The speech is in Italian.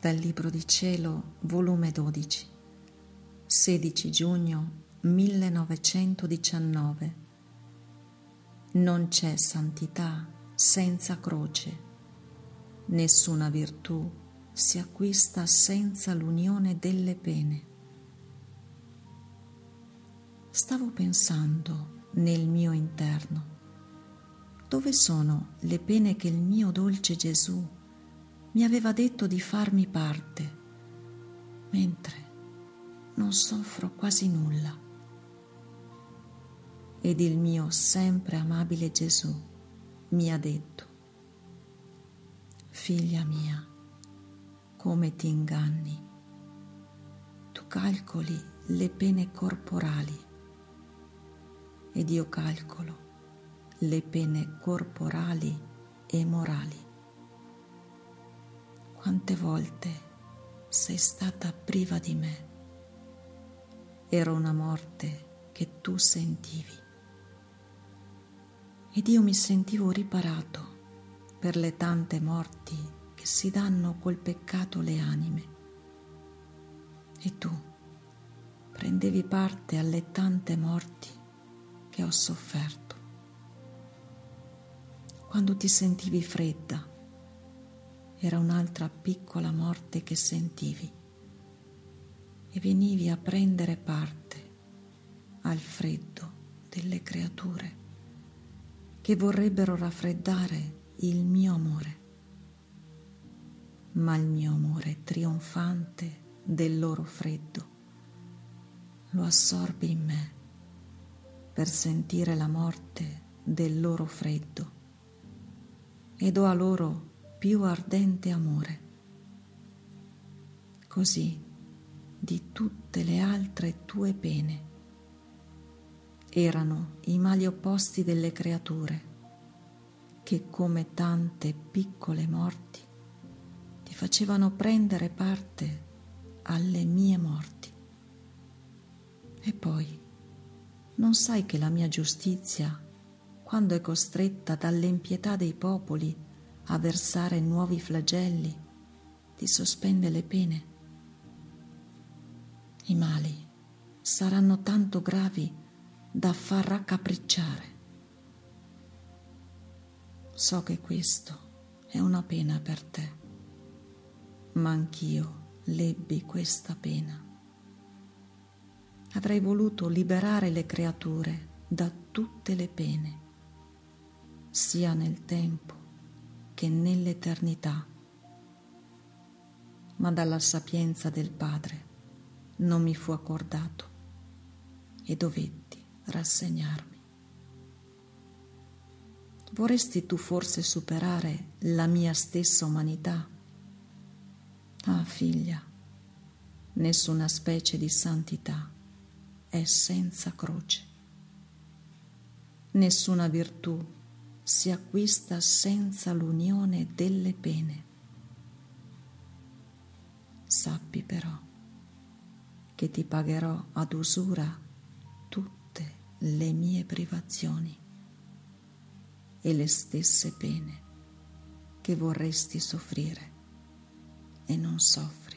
Dal Libro di Cielo, volume 12, 16 giugno 1919. Non c'è santità senza croce, nessuna virtù si acquista senza l'unione delle pene. Stavo pensando nel mio interno, dove sono le pene che il mio dolce Gesù mi aveva detto di farmi parte, mentre non soffro quasi nulla. Ed il mio sempre amabile Gesù mi ha detto, figlia mia, come ti inganni, tu calcoli le pene corporali. Ed io calcolo le pene corporali e morali quante volte sei stata priva di me. Era una morte che tu sentivi. Ed io mi sentivo riparato per le tante morti che si danno col peccato le anime. E tu prendevi parte alle tante morti che ho sofferto. Quando ti sentivi fredda, era un'altra piccola morte che sentivi e venivi a prendere parte al freddo delle creature che vorrebbero raffreddare il mio amore. Ma il mio amore trionfante del loro freddo lo assorbi in me per sentire la morte del loro freddo e do a loro più ardente amore. Così di tutte le altre tue pene erano i mali opposti delle creature che come tante piccole morti ti facevano prendere parte alle mie morti. E poi non sai che la mia giustizia, quando è costretta dall'impietà dei popoli a versare nuovi flagelli, ti sospende le pene. I mali saranno tanto gravi da far raccapricciare. So che questo è una pena per te, ma anch'io lebbi questa pena. Avrei voluto liberare le creature da tutte le pene, sia nel tempo che nell'eternità, ma dalla sapienza del Padre non mi fu accordato e dovetti rassegnarmi. Vorresti tu forse superare la mia stessa umanità? Ah figlia, nessuna specie di santità è senza croce, nessuna virtù si acquista senza l'unione delle pene. Sappi però che ti pagherò ad usura tutte le mie privazioni e le stesse pene che vorresti soffrire e non soffri.